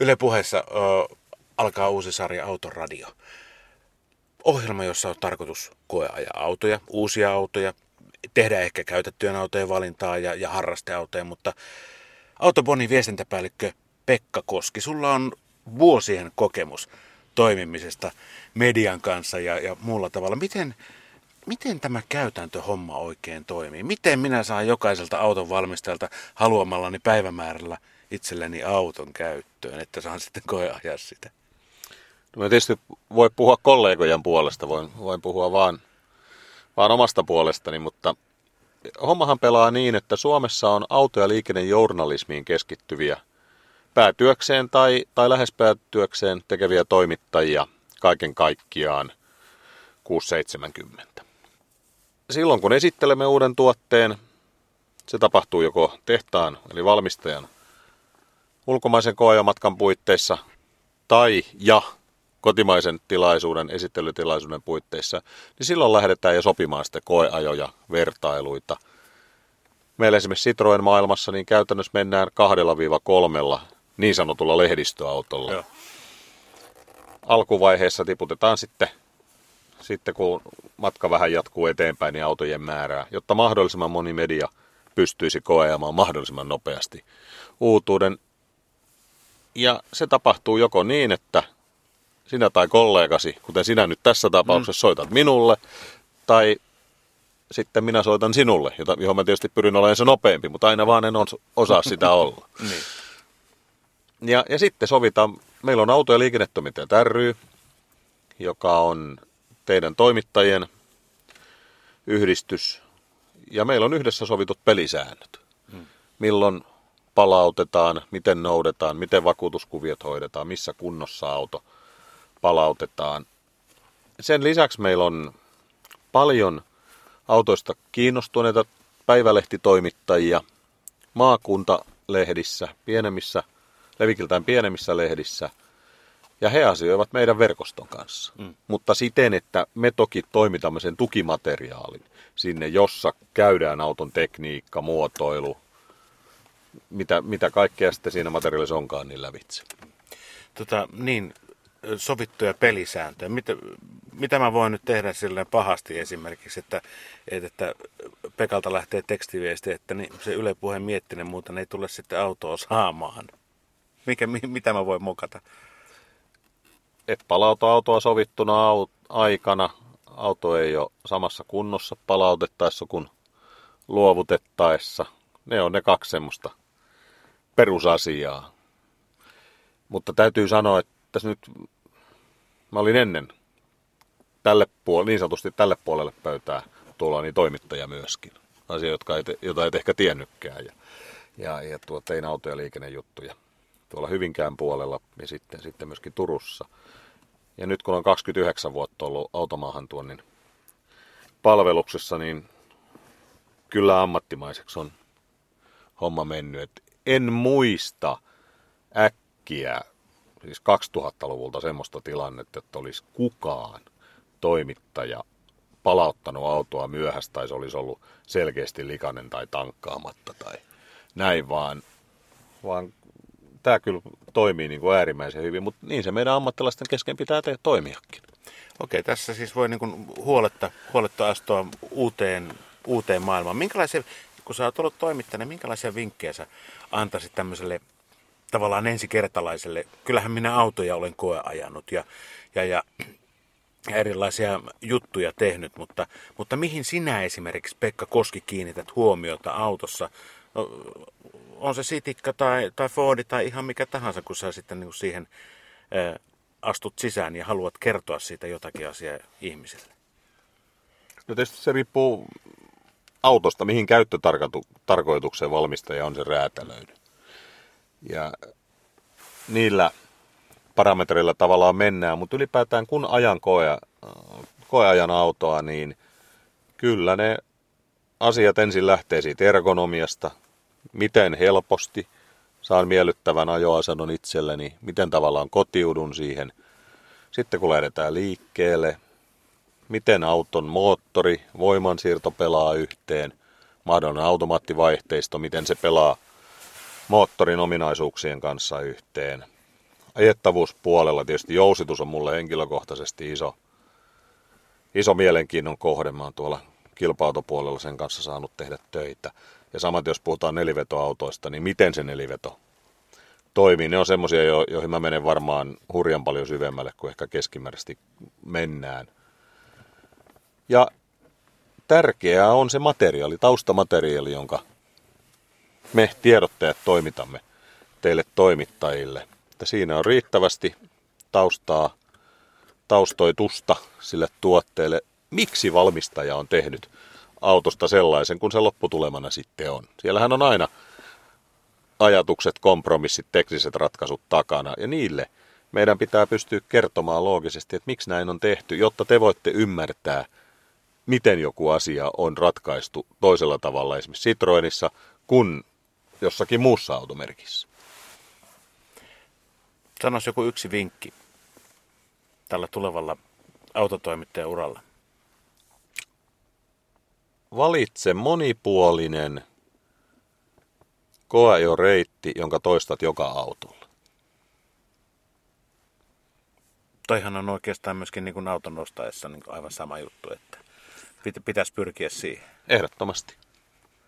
Yle puheessa ö, alkaa uusi sarja Autoradio. Ohjelma, jossa on tarkoitus koeajaa autoja, uusia autoja, tehdä ehkä käytettyjen autojen valintaa ja, ja harrasteautoja, mutta Autobonin viestintäpäällikkö Pekka Koski, sulla on vuosien kokemus toimimisesta median kanssa ja, ja muulla tavalla. Miten, miten tämä käytäntöhomma oikein toimii? Miten minä saan jokaiselta auton valmistajalta haluamallani päivämäärällä itselleni auton käyttöön, että saan sitten koeajaa sitä? No tietysti voi puhua kollegojen puolesta, voin, voin puhua vaan, vaan omasta puolestani, mutta hommahan pelaa niin, että Suomessa on auto- ja liikennejournalismiin keskittyviä päätyökseen tai, tai lähes päätyökseen tekeviä toimittajia kaiken kaikkiaan 670. Silloin kun esittelemme uuden tuotteen, se tapahtuu joko tehtaan eli valmistajan ulkomaisen koeajamatkan puitteissa tai ja kotimaisen tilaisuuden, esittelytilaisuuden puitteissa, niin silloin lähdetään jo sopimaan sitten koeajoja, vertailuita. Meillä esimerkiksi Citroen maailmassa niin käytännössä mennään kahdella viiva kolmella niin sanotulla lehdistöautolla. Joo. Alkuvaiheessa tiputetaan sitten, sitten, kun matka vähän jatkuu eteenpäin, niin autojen määrää, jotta mahdollisimman moni media pystyisi koeamaan mahdollisimman nopeasti uutuuden. Ja se tapahtuu joko niin, että sinä tai kollegasi, kuten sinä nyt tässä tapauksessa mm. soitat minulle, tai sitten minä soitan sinulle, jota, johon mä tietysti pyrin olemaan se nopeampi, mutta aina vaan en osaa sitä olla. niin. ja, ja sitten sovitaan, meillä on auto- ja liikennetoimittajat ry, joka on teidän toimittajien yhdistys, ja meillä on yhdessä sovitut pelisäännöt. Mm. Milloin palautetaan, miten noudetaan, miten vakuutuskuviot hoidetaan, missä kunnossa auto – palautetaan. Sen lisäksi meillä on paljon autoista kiinnostuneita päivälehtitoimittajia maakuntalehdissä, pienemmissä, levikiltään pienemmissä lehdissä, ja he asioivat meidän verkoston kanssa. Mm. Mutta siten, että me toki toimitamme sen tukimateriaalin sinne, jossa käydään auton tekniikka, muotoilu, mitä, mitä kaikkea sitten siinä materiaalissa onkaan, niin lävitse. Tota, niin, sovittuja pelisääntöjä. Mitä, mitä mä voin nyt tehdä silleen pahasti esimerkiksi, että, että Pekalta lähtee tekstiviesti, että niin se Yle Puheen miettinen muuten ei tule sitten autoa saamaan. Mikä, mitä mä voin mokata? Et palauta autoa sovittuna aikana. Auto ei ole samassa kunnossa palautettaessa kuin luovutettaessa. Ne on ne kaksi semmoista perusasiaa. Mutta täytyy sanoa, että tässä nyt, mä olin ennen tälle puolelle, niin sanotusti tälle puolelle pöytää tuolla niin toimittaja myöskin. Asia, jotka ei, jota et ehkä tiennytkään. Ja, ja, ja tuo, tein auto- ja liikennejuttuja tuolla Hyvinkään puolella ja sitten, sitten myöskin Turussa. Ja nyt kun on 29 vuotta ollut automaahan tuonnin palveluksessa, niin kyllä ammattimaiseksi on homma mennyt. Et en muista äkkiä siis 2000-luvulta semmoista tilannetta, että olisi kukaan toimittaja palauttanut autoa myöhässä tai se olisi ollut selkeästi likainen tai tankkaamatta tai näin, vaan, vaan tämä kyllä toimii niin kuin äärimmäisen hyvin, mutta niin se meidän ammattilaisten kesken pitää te- toimiakin. Okei, tässä siis voi niin kuin huoletta, huoletta astua uuteen, uuteen maailmaan. Minkälaisia, kun sä oot ollut toimittajana, minkälaisia vinkkejä sä antaisit tämmöiselle tavallaan ensikertalaiselle. Kyllähän minä autoja olen koeajanut ja, ja, ja erilaisia juttuja tehnyt, mutta, mutta mihin sinä esimerkiksi, Pekka Koski, kiinnität huomiota autossa? No, on se Sitikka tai, tai Fordi tai ihan mikä tahansa, kun sä sitten niin siihen astut sisään ja haluat kertoa siitä jotakin asiaa ihmisille? No tietysti se riippuu autosta, mihin käyttötarkoitukseen valmistaja on se räätälöinyt. Ja niillä parametreilla tavallaan mennään, mutta ylipäätään kun ajan koe, koeajan autoa, niin kyllä ne asiat ensin lähtee siitä ergonomiasta, miten helposti saan miellyttävän ajoasennon itselleni, miten tavallaan kotiudun siihen. Sitten kun lähdetään liikkeelle, miten auton moottori, voimansiirto pelaa yhteen, mahdollinen automaattivaihteisto, miten se pelaa moottorin ominaisuuksien kanssa yhteen. ajettavuuspuolella tietysti jousitus on mulle henkilökohtaisesti iso, iso mielenkiinnon kohde. Mä oon tuolla kilpautopuolella sen kanssa saanut tehdä töitä. Ja samat jos puhutaan nelivetoautoista, niin miten se neliveto toimii. Ne on semmoisia, jo, joihin mä menen varmaan hurjan paljon syvemmälle kuin ehkä keskimääräisesti mennään. Ja tärkeää on se materiaali, taustamateriaali, jonka me tiedottajat toimitamme teille toimittajille. Että siinä on riittävästi taustaa, taustoitusta sille tuotteelle, miksi valmistaja on tehnyt autosta sellaisen kuin se lopputulemana sitten on. Siellähän on aina ajatukset, kompromissit, tekniset ratkaisut takana ja niille meidän pitää pystyä kertomaan loogisesti, että miksi näin on tehty, jotta te voitte ymmärtää, miten joku asia on ratkaistu toisella tavalla esimerkiksi Citroenissa kuin jossakin muussa automerkissä. Sanoisi joku yksi vinkki tällä tulevalla autotoimittajan uralla. Valitse monipuolinen koeajoreitti, jonka toistat joka autolla. Toihan on oikeastaan myöskin niin kuin auton nostaessa niin kuin aivan sama juttu, että pitäisi pyrkiä siihen. Ehdottomasti.